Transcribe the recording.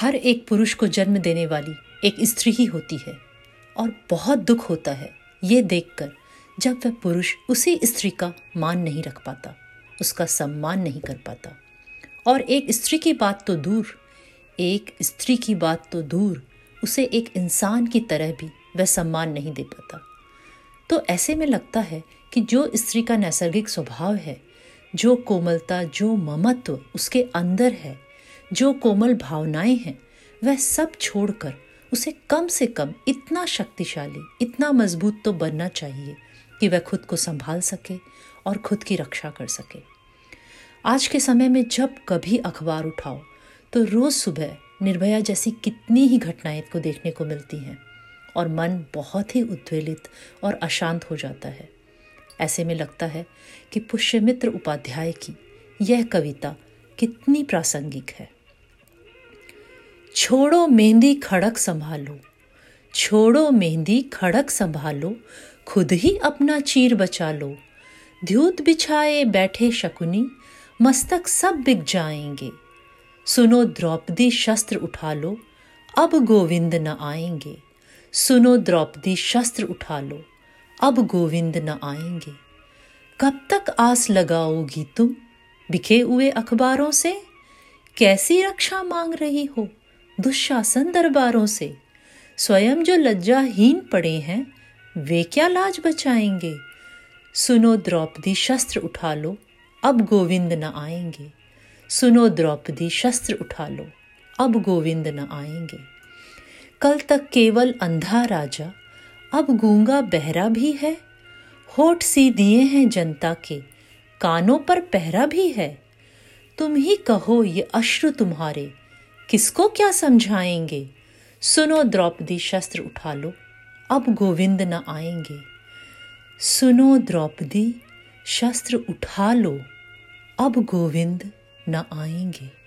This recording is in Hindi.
हर एक पुरुष को जन्म देने वाली एक स्त्री ही होती है और बहुत दुख होता है ये देखकर जब वह पुरुष उसी स्त्री का मान नहीं रख पाता, उसका सम्मान नहीं कर पाता। और एक स्त्री की बात तो दूर, एक स्त्री की बात तो दूर, उसे एक इंसान की तरह भी वह सम्मान नहीं दे पाता। तो ऐसे में लगता है कि जो स्त्री का नैसर्गिक स्वभाव है, जो कोमलता, जो ममत्व उसके अंदर है जो कोमल भावनाएँ हैं, वह सब छोड़कर उसे कम से कम इतना शक्तिशाली, इतना मज़बूत तो बनना चाहिए कि वह खुद को संभाल सके और खुद की रक्षा कर सके। आज के समय में जब कभी अखबार उठाओ तो रोज सुबह निर्भया जैसी कितनी ही घटनाएँ को देखने को मिलती हैं और मन बहुत ही उद्वेलित और अशांत हो जाता है। ऐसे में लगता है कि पुष्यमित्र उपाध्याय की यह कविता कितनी प्रासंगिक है। छोड़ो मेहंदी खड़क संभालो। छोड़ो मेहंदी खड़क संभालो, खुद ही अपना चीर बचा लो। ध्यूत बिछाए बैठे शकुनी, मस्तक सब बिक जाएँगे। सुनो द्रौपदी शस्त्र उठा लो, अब गोविंद न आएँगे। सुनो द्रौपदी शस्त्र उठा लो, अब गोविंद न आएँगे। कब तक आस लगाओगी तुम, बिखे हुए अखबारों से? कैसी रक्षा मांग रही हो? दुशासन दरबारों से। स्वयं जो लज्जाहीन पड़े हैं, वे क्या लाज बचाएँगे? सुनो द्रौपदी शस्त्र उठा लो, अब गोविंद न आएँगे। सुनो द्रौपदी शस्त्र उठा लो, अब गोविंद न आएँगे। कल तक केवल अंधा राजा, अब गूँगा बहरा भी है। होठ सी दिए हैं जनता के, कानों पर पहरा भी है। तुम ही कहो ये अश्रु तुम्हारे किसको क्या समझाएँगे? सुनो द्रौपदी शस्त्र उठा लो। अब गोविंद न आएँगे। सुनो द्रौपदी, शस्त्र उठा लो। अब गोविंद न आएँगे।